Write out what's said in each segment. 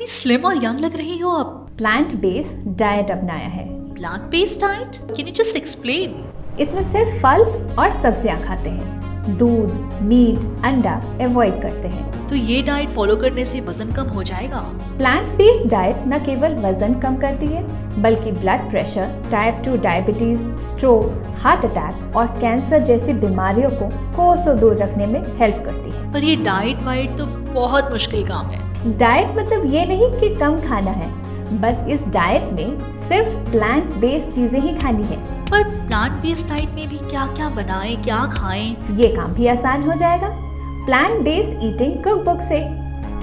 कितनी स्लिम और यंग लग रही हो आप? प्लांट बेस्ड डाइट अपनाया है। Plant based diet can you just explain इसमें सिर्फ़ फल और सब्ज़ियाँ खाते हैं। दूध मीट अंडा अवॉइड करते हैं। तो ये डाइट फॉलो करने से वज़न कम हो जाएगा? प्लांट बेस्ड डाइट न केवल वज़न कम करती है बल्कि blood pressure type two diabetes stroke heart attack और कैंसर जैसी बीमारियों को कोसों दूर रखने में हेल्प करती है। पर ये डाइट वाइट तो बहुत मुश्किल काम है। डाइट मतलब ये नहीं कि कम खाना है बस इस डाइट में सिर्फ़ प्लांट बेस्ड चीज़ें ही खानी है। पर प्लांट बेस्ड डाइट में भी क्या क्या बनाएँ क्या खाएँ? ये काम भी आसान हो जाएगा। Plant based eating cookbook से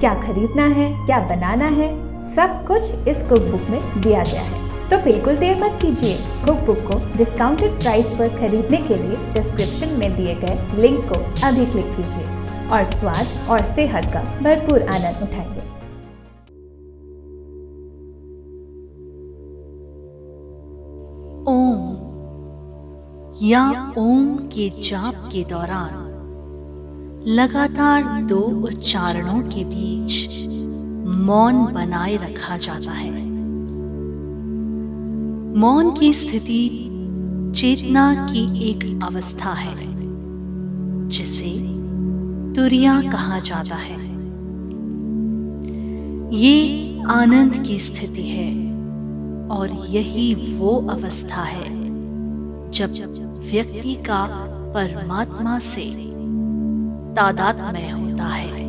क्या खरीदना है क्या बनाना है सब कुछ इस कुक बुक में दिया गया है। तो बिल्कुल देर मत कीजिए। कुक बुक को डिस्काउंटेड प्राइस पर खरीदने के लिए डिस्क्रिप्शन में दिए गए लिंक को अभी क्लिक कीजिए। और स्वाद और सेहत का भरपूर आनंद उठाएँगे। ओम, या ओम के जाप के दौरान लगातार दो उच्चारणों के बीच मौन बनाए रखा जाता है। मौन की स्थिति चेतना की एक अवस्था है, जिसे तुरिया कहा जाता है। ये आनंद की स्थिति है और यही वो अवस्था है जब व्यक्ति का परमात्मा से तादात्मय होता है।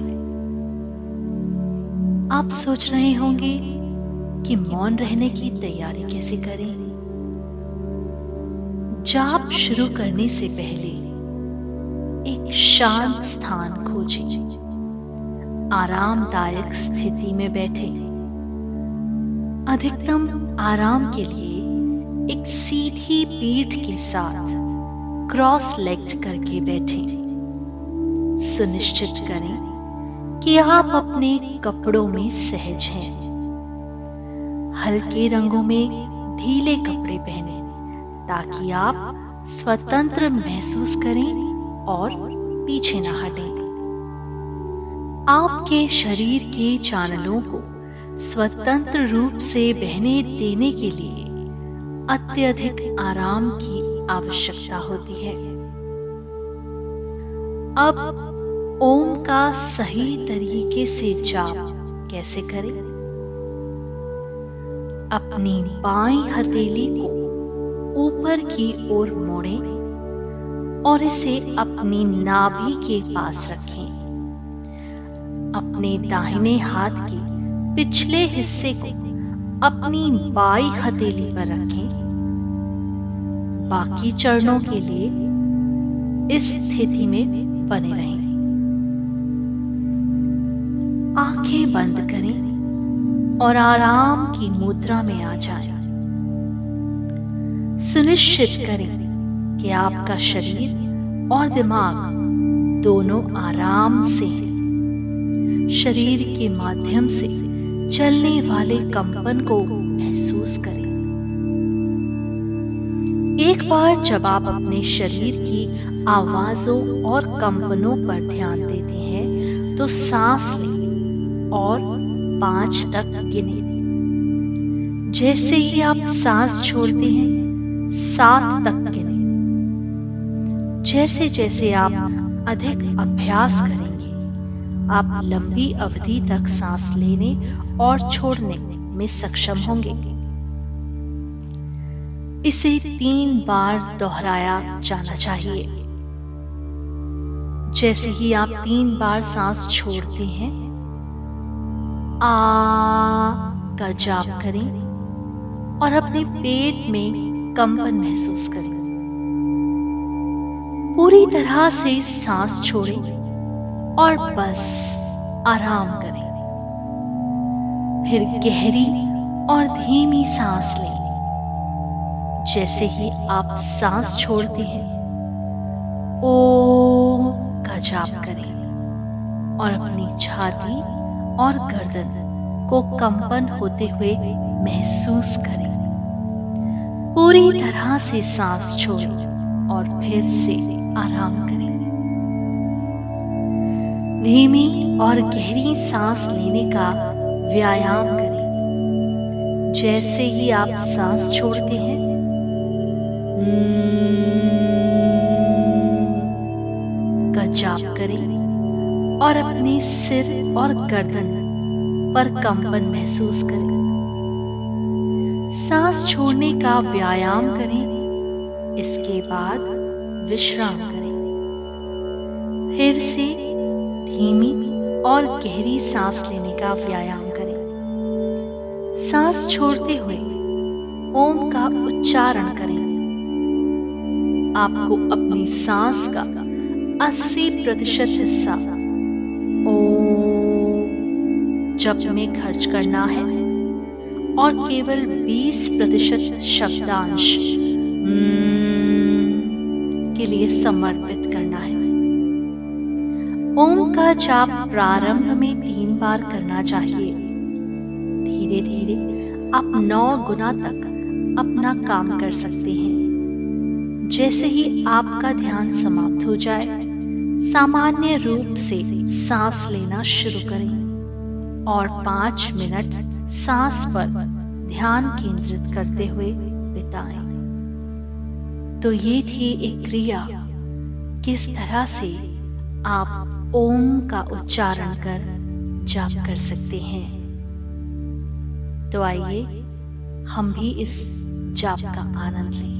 आप सोच रहे होंगे कि मौन रहने की तैयारी कैसे करें? जाप शुरू करने से पहले शांत स्थान खोजें। आरामदायक स्थिति में बैठे। अधिकतम आराम के लिए एक सीधी पीठ के साथ क्रॉस लेग्ड करके बैठे। सुनिश्चित करें कि आप अपने कपड़ों में सहज हैं। हल्के रंगों में ढीले कपड़े पहने ताकि आप स्वतंत्र महसूस करें और पीछे न हटें। आपके शरीर के चैनलों को स्वतंत्र रूप से बहने देने के लिए अत्यधिक आराम की आवश्यकता होती है। अब ओम का सही तरीके से जाप कैसे करें? अपनी बाई हथेली को ऊपर की ओर मोड़ें। और इसे अपनी नाभि के पास रखें। अपने दाहिने हाथ के पिछले हिस्से को अपनी बाई हथेली पर रखें। बाकी चरणों के लिए इस स्थिति में बने रहें। आँखें बंद करें और आराम की मुद्रा में आ जाए। सुनिश्चित करें कि आपका शरीर और दिमाग दोनों आराम से, शरीर के माध्यम से चलने वाले कंपन को महसूस करें। एक बार जब आप अपने शरीर की आवाजों और कंपनों पर ध्यान देते हैं तो सांस लें और पाँच तक गिने। जैसे ही आप सांस छोड़ते हैं, सात तक गिने। जैसे जैसे आप अधिक अभ्यास करेंगे, आप लंबी अवधि तक सांस लेने और छोड़ने में सक्षम होंगे। इसे तीन बार दोहराया जाना चाहिए। जैसे ही आप तीन बार सांस छोड़ते हैं, आ का जाप करें और अपने पेट में कंपन महसूस करें। पूरी तरह से सांस छोड़ें और बस आराम करें। फिर गहरी और धीमी सांस लें। जैसे ही आप सांस छोड़ते हैं ओ का जाप करें और अपनी छाती और गर्दन को कंपन होते हुए महसूस करें। पूरी तरह से सांस छोड़ें और फिर से आराम करें। धीमी और गहरी सांस लेने का व्यायाम करें। जैसे ही आप सांस छोड़ते हैं। का जाप करें और अपने सिर और गर्दन पर कंपन महसूस करें। सांस छोड़ने का व्यायाम करें। इसके बाद विश्राम करें। फिर से धीमी और गहरी सांस लेने का व्यायाम करें। सांस छोड़ते हुए ओम का उच्चारण करें। आपको अपनी सांस का 80 प्रतिशत हिस्सा ओम जप में खर्च करना है और केवल 20 प्रतिशत शब्दांश। के लिए समर्पित करना है। ओम का जाप प्रारंभ में तीन बार करना चाहिए। धीरे धीरे आप नौ गुना तक अपना काम कर सकते हैं। जैसे ही आपका ध्यान समाप्त हो जाए, सामान्य रूप से सांस लेना शुरू करें और पाँच मिनट सांस पर ध्यान केंद्रित करते हुए बिताएँ। तो ये थी एक क्रिया। किस तरह से आप ओम का उच्चारण कर जाप कर सकते हैं? तो आइए, हम भी इस जाप का आनंद लें।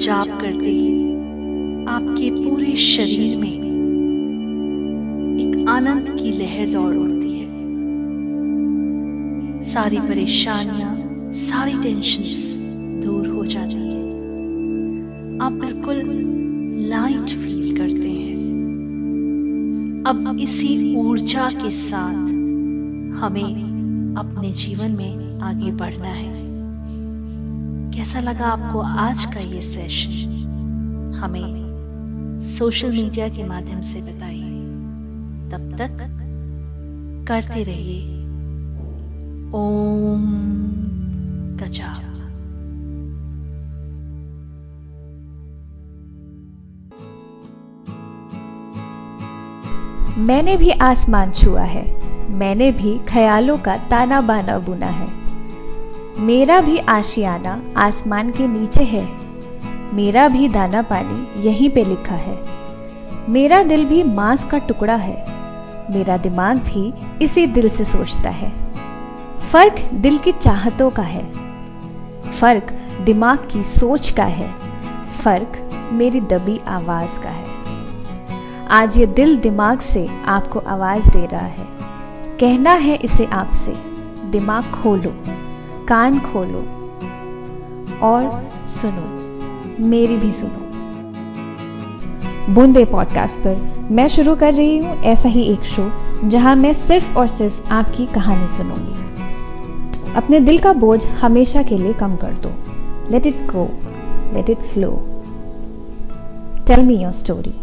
जाप करते ही। आपके पूरे शरीर में एक आनंद की लहर दौड़ उठती है। सारी परेशानियाँ, सारी टेंशन दूर हो जाती है। आप बिल्कुल लाइट फील करते हैं। अब इसी ऊर्जा के साथ हमें अपने जीवन में आगे बढ़ना है। कैसा लगा आपको आज का ये सेशन हमें सोशल मीडिया के माध्यम से बताइए। तब तक करते रहिए। ओम गजा मैंने भी आसमान छुआ है। मैंने भी ख्यालों का ताना बाना बुना है। मेरा भी आशियाना आसमान के नीचे है। मेरा भी दाना पानी यहीं पे लिखा है। मेरा दिल भी मांस का टुकड़ा है। मेरा दिमाग भी इसी दिल से सोचता है। फ़र्क दिल की चाहतों का है। फ़र्क दिमाग की सोच का है। फ़र्क मेरी दबी आवाज़ का है। आज ये दिल दिमाग से आपको आवाज़ दे रहा है। कहना है इसे आपसे। दिमाग खोलो। कान खोलो और सुनो, मेरी भी सुनो। बूंदे पॉडकास्ट पर मैं शुरू कर रही हूँ ऐसा ही एक शो जहाँ मैं सिर्फ़ और सिर्फ़ आपकी कहानी सुनूँगी। अपने दिल का बोझ हमेशा के लिए कम कर दो। Let it go let it flow tell me your story